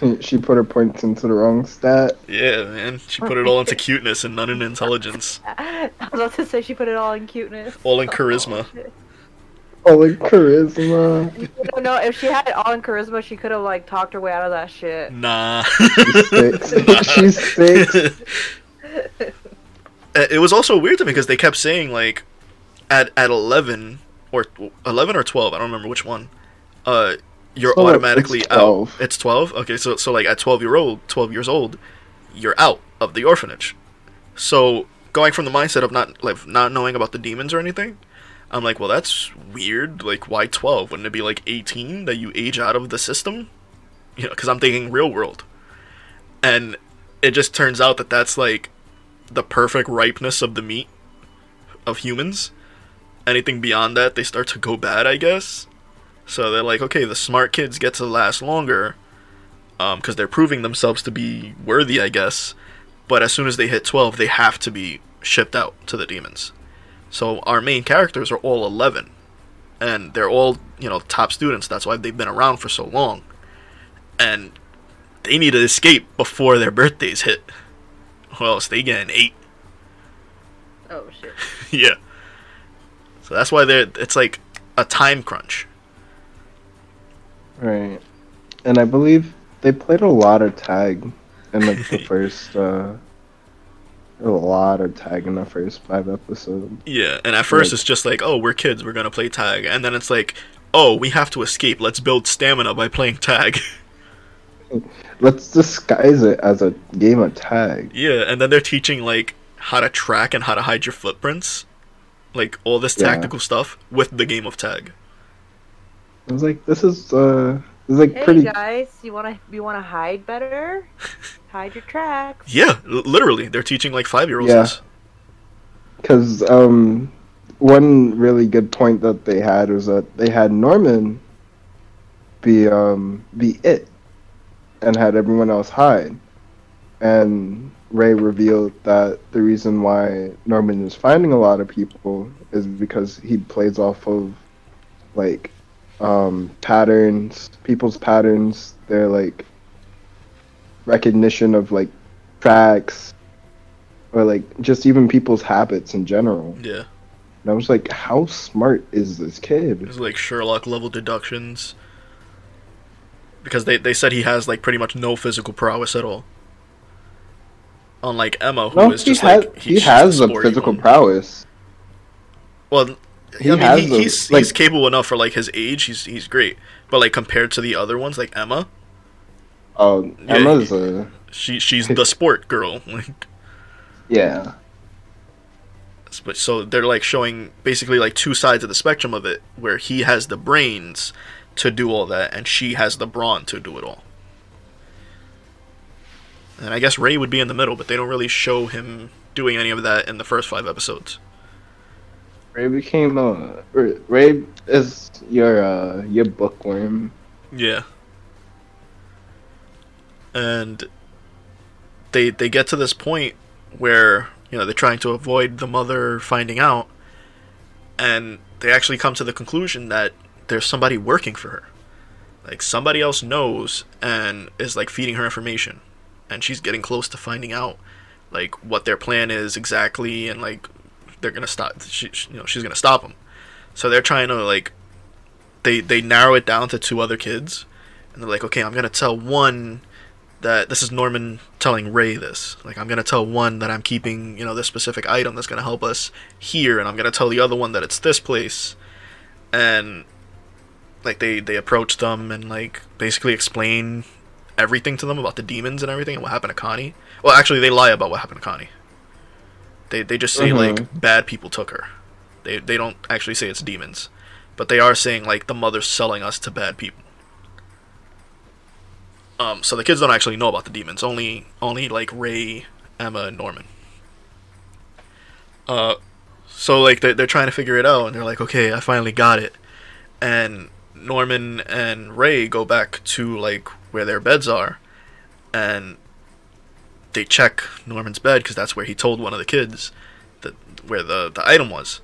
she put her points into the wrong stat. Yeah, man. She put it all into cuteness and none in intelligence. I was about to say she put it all in cuteness. All in charisma. Oh, shit. Oh, like charisma. You don't know if she had it all in charisma, she could have like talked her way out of that shit. Nah. She's Six. She's six. Uh, it was also weird to me because they kept saying like at at 11 or 11 or 12 i don't remember which one uh you're So, automatically it's out. 12. it's 12 okay so so like at 12 year old 12 years old you're out of the orphanage. So going from the mindset of not like not knowing about the demons or anything i'm like well that's weird. Like why 12 wouldn't it be like 18 that you age out of the system? You know because i'm thinking real world. And it just turns out that that's like the perfect ripeness of the meat of humans. Anything beyond that, they start to go bad, I guess. So they're like, okay, the smart kids get to last longer, um, because they're proving themselves to be worthy, I guess. But as soon as they hit twelve, they have to be shipped out to the demons. So our main characters are all eleven, and they're all you know top students. That's why they've been around for so long, and they need to escape before their birthdays hit. Or else they get an eight. Oh shit. yeah. So that's why they're it's like a time crunch. Right. And I believe they played a lot of tag in like the first uh a lot of tag in the first five episodes. Yeah, and at first Right. it's just like, oh, we're kids, we're gonna play tag, and then it's like, oh, we have to escape. Let's build stamina by playing tag. Let's disguise it as a game of tag. yeah, and then they're teaching like how to track and how to hide your footprints, like all this Yeah. tactical stuff with the game of tag. I was like, this is uh this is like Hey pretty guys, you wanna you wanna hide better? hide your tracks. Yeah, l- literally, they're teaching like five year olds Yeah. because um one really good point that they had was that they had Norman be um be it and had everyone else hide. And Ray revealed that the reason why Norman is finding a lot of people is because he plays off of like um patterns, people's patterns, their like recognition of like tracks or like just even people's habits in general. Yeah, And I was like, how smart is this kid? it's like Sherlock level deductions. Because they, they said he has like pretty much no physical prowess at all. Unlike Emma, who is No, he, just has like he has a physical prowess. Well, He I mean, has he, the- he's like- he's capable enough for like his age. He's he's great, but like compared to the other ones, like Emma, Oh, Yeah, Emma's a she she's the sport girl. Like, yeah. but so they're like showing basically like two sides of the spectrum of it, where he has the brains to do all that, and she has the brawn to do it all. And I guess Ray would be in the middle, but they don't really show him doing any of that in the first five episodes. Ray became a Ray is your uh your bookworm. Yeah. And they they get to this point where, you know, they're trying to avoid the mother finding out and they actually come to the conclusion that there's somebody working for her. Like somebody else knows and is like feeding her information and she's getting close to finding out like what their plan is exactly and like they're going to stop she, you know, she's going to stop them. So they're trying to like they they narrow it down to two other kids and they're like okay i'm gonna tell one that this is norman telling ray this like i'm gonna tell one that i'm keeping you know this specific item that's gonna help us here and i'm gonna tell the other one that it's this place and like they they approach them and like basically explain everything to them about the demons and everything and what happened to connie well actually they lie about what happened to connie they, they just say Mhm. like bad people took her they, they don't actually say it's demons but they are saying like the mother's selling us to bad people. Um, so the kids don't actually know about the demons. Only only like Ray, Emma, and Norman. Uh, so like they're, they're trying to figure it out, and they're like, okay, I finally got it. And Norman and Ray go back to like where their beds are, and they check Norman's bed because that's where he told one of the kids that where the the item was.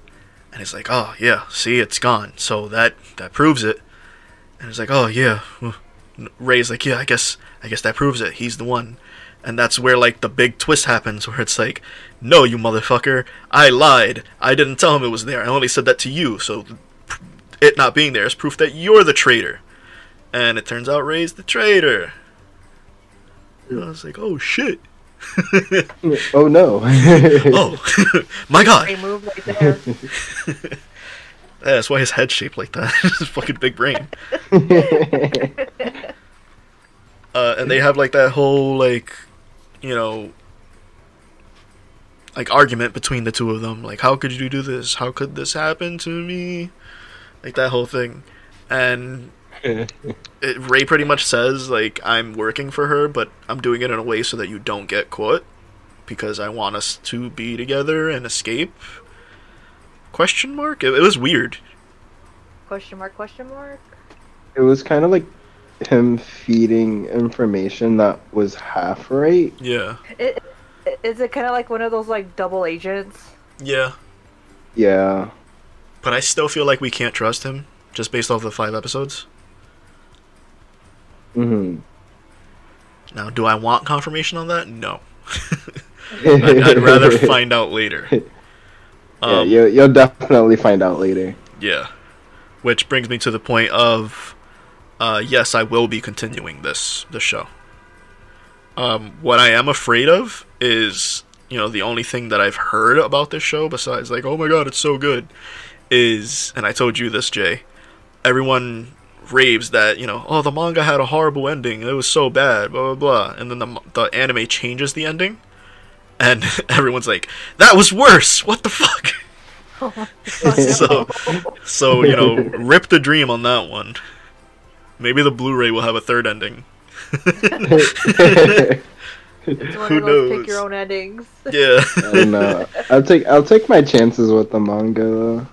And he's like, oh yeah, see, it's gone. So that that proves it. And he's like, oh yeah. Ray's like, yeah, I guess I guess that proves it. He's the one. And that's where like the big twist happens where it's like, no, you motherfucker, I lied. I didn't tell him it was there. I only said that to you. So it not being there is proof that you're the traitor. And it turns out Ray's the traitor. And I was like, oh shit. oh no. oh, my god. Right. Yeah, that's why his head's shaped like that. his fucking big brain. Uh, and they have like that whole like, you know, like argument between the two of them. Like, how could you do this? How could this happen to me? Like that whole thing. And it, Ray pretty much says like, I'm working for her, but I'm doing it in a way so that you don't get caught, because I want us to be together and escape. Question mark? It, it was weird. question mark? Question mark? it was kind of like him feeding information that was half right. Yeah. It, is it kind of like one of those like double agents? Yeah. Yeah. But I still feel like we can't trust him just based off the five episodes. hmm Now, do I want confirmation on that? No. I'd, I'd rather find out later. yeah, Um, you, you'll definitely find out later. yeah. Which brings me to the point of, uh, yes, I will be continuing this the show. Um, what I am afraid of is, you know, the only thing that I've heard about this show besides like, oh my god, it's so good, is, and I told you this, Jay. Everyone raves that you know, oh, the manga had a horrible ending. It was so bad, blah blah blah, and then the the anime changes the ending, and everyone's like, that was worse. What the fuck? so, so you know, rip the dream on that one. Maybe the Blu-ray will have a third ending. It's one Who knows? pick your own endings. Yeah. I don't know. I'll take I'll take my chances with the manga though.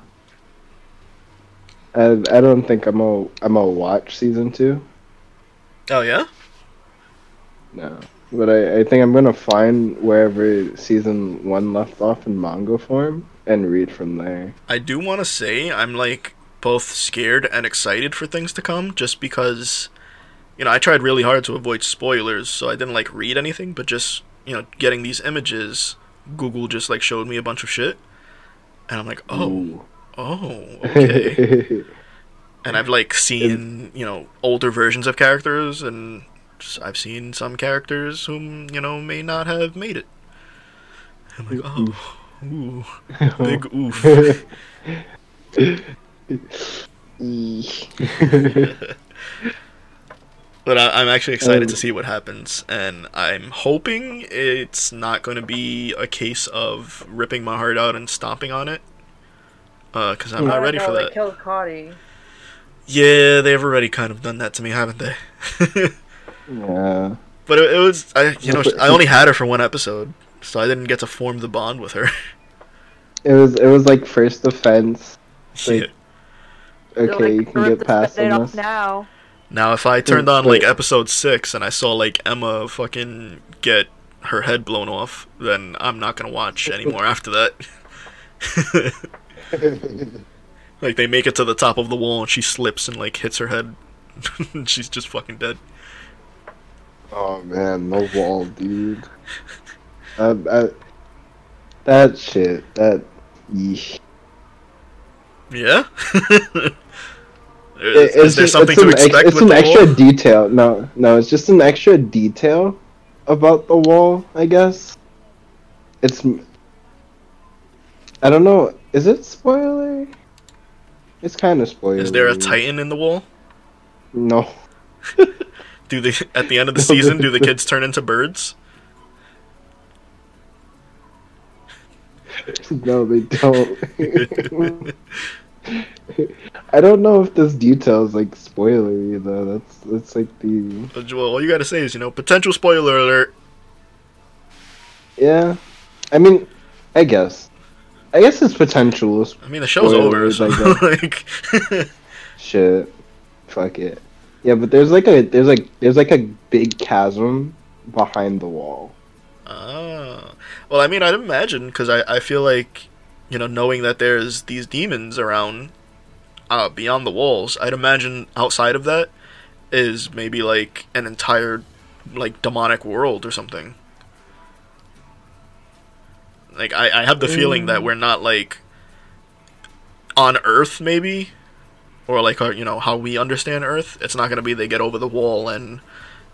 I I don't think I'm gonna I'm gonna watch season two. oh yeah. No, but I, I think I'm gonna find wherever season one left off in manga form and read from there. I do want to say I'm like both scared and excited for things to come, just because, you know, I tried really hard to avoid spoilers, so I didn't like read anything, but just you know, getting these images, Google just like showed me a bunch of shit, and I'm like, oh, Ooh. Oh, okay. and I've like seen you know older versions of characters, and I've seen some characters whom you know may not have made it. I'm like, oh, ooh, big oof. But I, I'm actually excited Um, to see what happens, and I'm hoping it's not going to be a case of ripping my heart out and stomping on it. Uh, because I'm I not ready know, for they that. killed Connie. Yeah, they've already kind of done that to me, haven't they? yeah. but it, it was, I, you know, I only had her for one episode, so I didn't get to form the bond with her. It was it was like first offense. Like- They're Okay, like, you can get past Band-Aid off this. now. Now, if I turned on like episode six and I saw like Emma fucking get her head blown off, then I'm not gonna watch anymore after that. Like they make it to the top of the wall and she slips and like hits her head. She's just fucking dead. Oh man, the wall, dude. Uh, that shit. That. Yeesh. Yeah. Is, is there just- something to an ex- expect it's an extra wall? detail. No, no, it's just an extra detail about the wall. I guess. It's. I don't know. Is it spoiler? It's kind of spoiler. Is there a titan in the wall? No. Do they at the end of the season do the kids turn into birds? no, they don't. I don't know if this detail is like spoilery though. That's that's like the Well, all you gotta say is you know potential spoiler alert. yeah. I mean, I guess I guess it's potential. is I mean, the show's over, so I like, Shit. Fuck it. Yeah, but there's like a there's like there's like a big chasm behind the wall. ah. Well, I mean, I'd imagine because I I feel like, you know, knowing that there's these demons around, uh, beyond the walls, I'd imagine outside of that is maybe like an entire, like demonic world or something. Like I I have the feeling that Mm. we're not like on Earth maybe. Or like our, you know how we understand Earth, it's not gonna be they get over the wall and,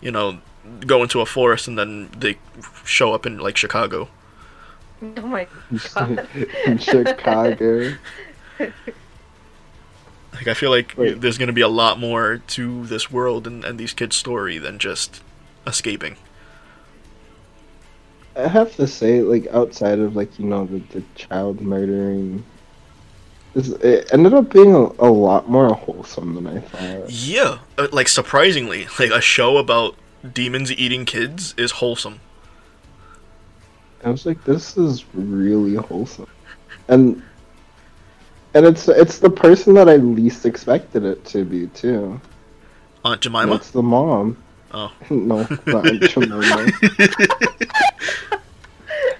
you know, go into a forest and then they show up in like Chicago. Oh my god. in Chicago. Like I feel like Wait. there's gonna be a lot more to this world and, and these kids' story than just escaping. I have to say, like outside of like you know the, the child murdering, it ended up being a, a lot more wholesome than I thought. Yeah, uh, like surprisingly, like a show about demons eating kids is wholesome. I was like, this is really wholesome, and and it's it's the person that I least expected it to be too. Aunt Jemima. It's the mom. Oh. no, not Jemima.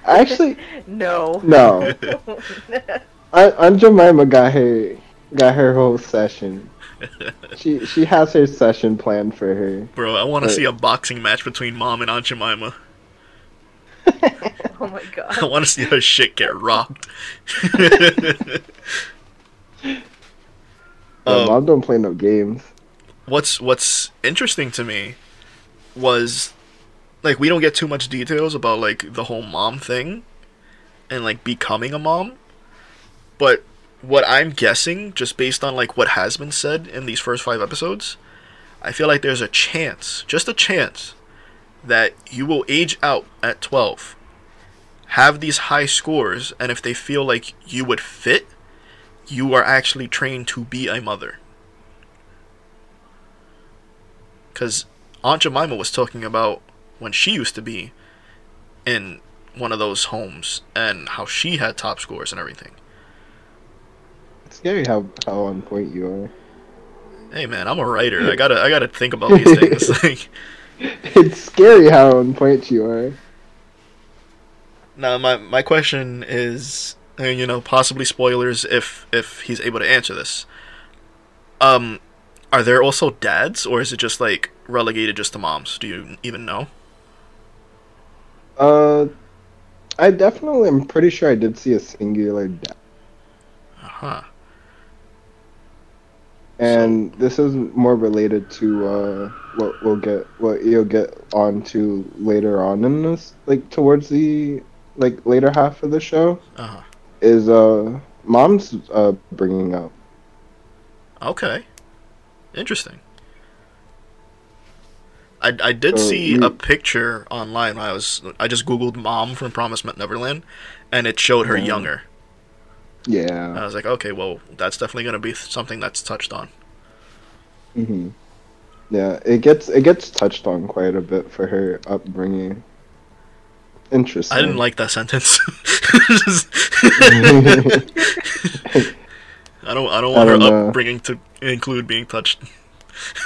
Actually, No. no. Aunt, Aunt Jemima got her got her whole session. She she has her session planned for her. Bro, I want to see a boxing match between mom and Aunt Jemima. Oh my god! I want to see her shit get rocked. Yeah, Um, mom don't play no games. what's what's interesting to me was like we don't get too much details about like the whole mom thing and like becoming a mom. But what i'm guessing just based on like what has been said in these first five episodes i feel like there's a chance just a chance that you will age out at 12 have these high scores and if they feel like you would fit you are actually trained to be a mother. Because Aunt Jemima was talking about when she used to be in one of those homes and how she had top scores and everything. It's scary how how on point you are. Hey man, I'm a writer. I gotta I gotta think about these things. like, It's scary how on point you are. now my my question is, uh, you know, possibly spoilers if if he's able to answer this. Um, are there also dads, or is it just like relegated just to moms? Do you even know? Uh, I definitely am pretty sure I did see a singular death, Uh-huh. and this is more related to uh what we'll get what you'll get on to later on in this, like towards the like later half of the show Uh-huh. is uh mom's uh bringing up. Okay. Interesting. I, I did see you- a picture online. when I was I just googled mom from Promise Neverland, and it showed her Mhm. younger. Yeah. I was like, okay, well, that's definitely gonna be something that's touched on. hmm Yeah, it gets it gets touched on quite a bit for her upbringing. Interesting. I didn't like that sentence. I don't I don't I want don't her know. upbringing to include being touched.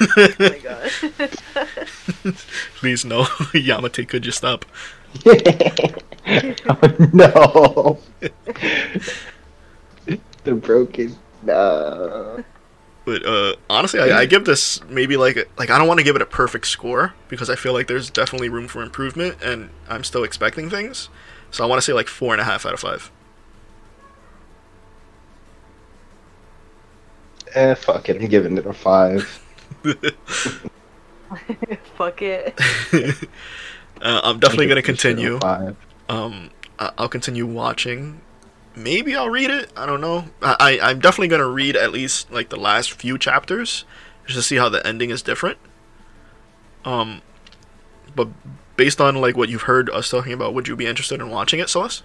Oh my god. Please no, Yamate, could you stop? oh, no. the broken. No. But uh, honestly, I, I give this maybe like a- like I don't want to give it a perfect score because I feel like there's definitely room for improvement, and I'm still expecting things. So I want to say like four and a half out of five. Eh, fuck it. I'm giving it a five. Fuck it. uh, I'm definitely gonna Give this shit a continue. Um, I- I'll continue watching. Maybe I'll read it. I don't know. I, I I'm definitely gonna read at least like the last few chapters just to see how the ending is different. Um, but based on like what you've heard us talking about, would you be interested in watching it, Celeste?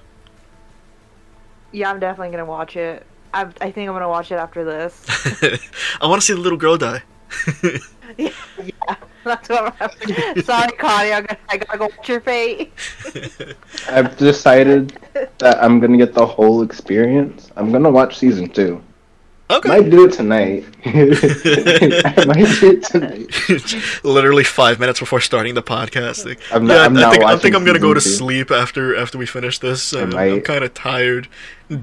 Yeah, I'm definitely gonna watch it. I, I think I'm gonna watch it after this. I want to see the little girl die. Yeah, that's what I'm. Sorry, Connie. I'm gonna, I gotta go watch your fate. I've decided that I'm gonna get the whole experience. I'm gonna watch season two. okay. Might do it tonight. I might do it tonight. Literally five minutes before starting the podcast. Like, I'm not- yeah, I'm I not think I think I'm gonna go to two. sleep after after we finish this. I'm, I'm kind of tired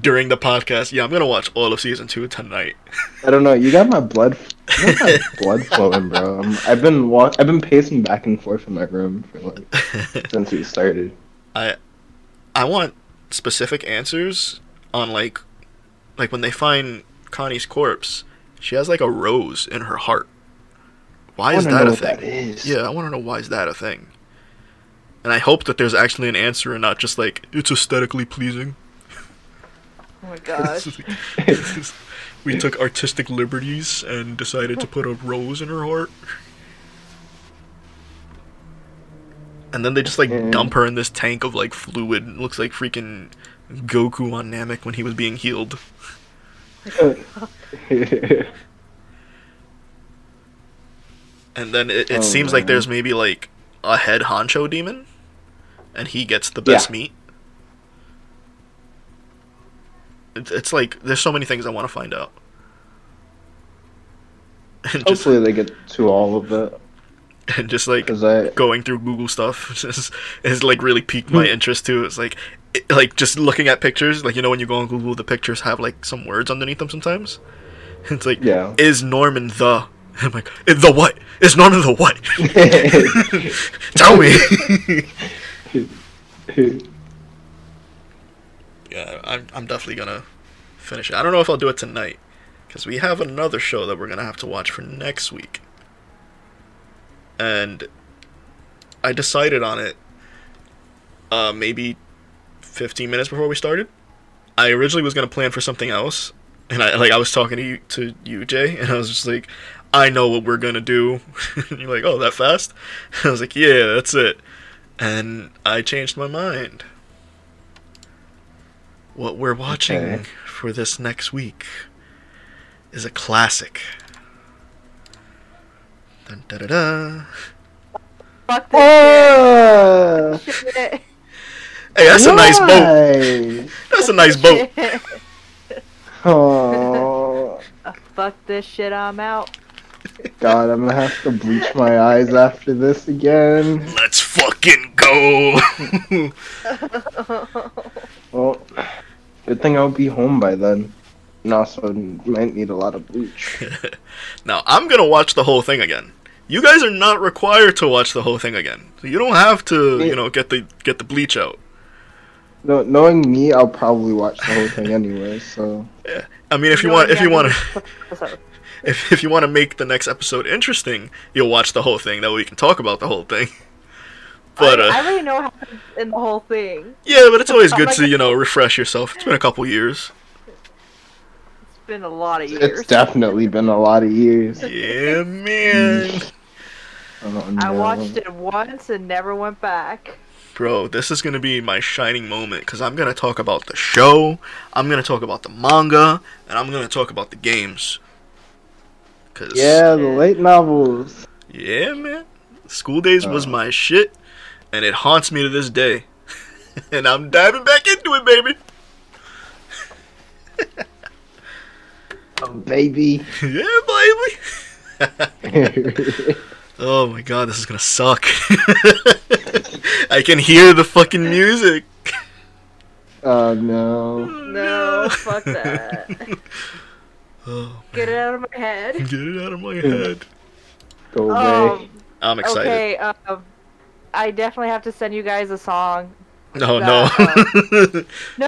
during the podcast. Yeah, I'm gonna watch all of season two tonight. I don't know. You got my blood. You got my blood flowing, bro. I'm, I've been wa- I've been pacing back and forth in my room for like since we started. I I want specific answers on like like when they find Connie's corpse, she has like a rose in her heart. Why I is that know a what thing? that is. Yeah, I want to know why is that a thing. And I hope that there's actually an answer and not just like it's aesthetically pleasing. Oh my gosh. we took artistic liberties and decided to put a rose in her heart. And then they just like Mm. dump her in this tank of like fluid. It looks like freaking Goku on Namek when he was being healed. And then it, it Oh, seems like there's maybe like a head honcho demon, and he gets the best Yeah. meat. It's, like there's so many things I want to find out. And just, Hopefully they get to all of it and just like I going through Google stuff is, is like really piqued my interest too. It's like it, like just looking at pictures, like you know when you go on Google, the pictures have like some words underneath them sometimes. It's like Yeah. is Norman the? I'm like "Eh, the what? Is Norman the what? Tell me. Yeah, I'm I'm definitely gonna finish it. I don't know if I'll do it tonight because we have another show that we're gonna have to watch for next week, and I decided on it. Uh, maybe 15 minutes before we started. I originally was gonna plan for something else, and I like I was talking to you to you Jay, and I was just like, I know what we're gonna do. you're like, oh, that fast? I was like, yeah, that's it. And I changed my mind. What we're watching Okay. for this next week is a classic. Dun, da, da, da. Fuck this Ah, shit. Hey, that's a nice boat. That's a nice boat. Oh, Fuck this shit. I'm out. God, I'm gonna have to bleach my eyes after this again. Let's fucking go. Well, good thing I'll be home by then. And also might need a lot of bleach. now, I'm going to watch the whole thing again. You guys are not required to watch the whole thing again. So you don't have to, you know, get the get the bleach out. No, knowing me, I'll probably watch the whole thing anyway. So yeah, I mean, if you No, want if you want to if, if you want to make the next episode interesting, you'll watch the whole thing. That way we can talk about the whole thing. But I, I uh, already know what happened in the whole thing. yeah, but it's always good like- to you know refresh yourself. It's been a couple years. It's been a lot of years. it's definitely been a lot of years. Yeah, man. Oh, I watched it once and never went back. Bro, this is gonna be my shining moment because I'm gonna talk about the show, I'm gonna talk about the manga, and I'm gonna talk about the games. Cause Yeah, the late novels. yeah, man, School Days was Oh. my shit, and it haunts me to this day. and I'm diving back into it, baby. Oh, baby. yeah, baby. oh my god, this is gonna suck. I can hear the fucking music. oh no. No, fuck that. Oh, Get it out of my head. get it out of my head. Go away. Um, I'm excited. okay, um, I definitely have to send you guys a song. No, that, no. No,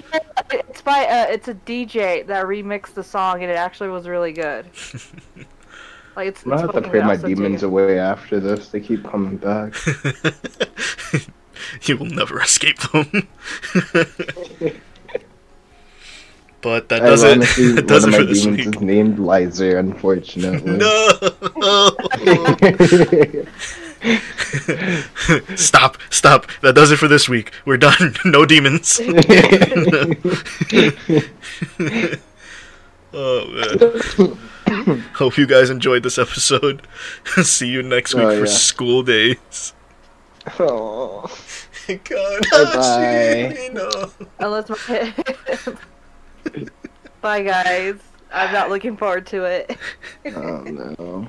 it's by uh, it's a DJ that remixed the song, and it actually was really good. Like it's. I'm gonna it's have to fucking pray my demons too. away after this. They keep coming back. you will never escape them. but that doesn't Ironically, That does one it of for my this demons week. is named Lizer, unfortunately. No. stop! Stop! That does it for this week. We're done. No demons. oh man. Hope you guys enjoyed this episode. See you next week Oh, for yeah. school days. Oh. God, Bye-bye. no. Unless my Bye guys. I'm not looking forward to it. oh no.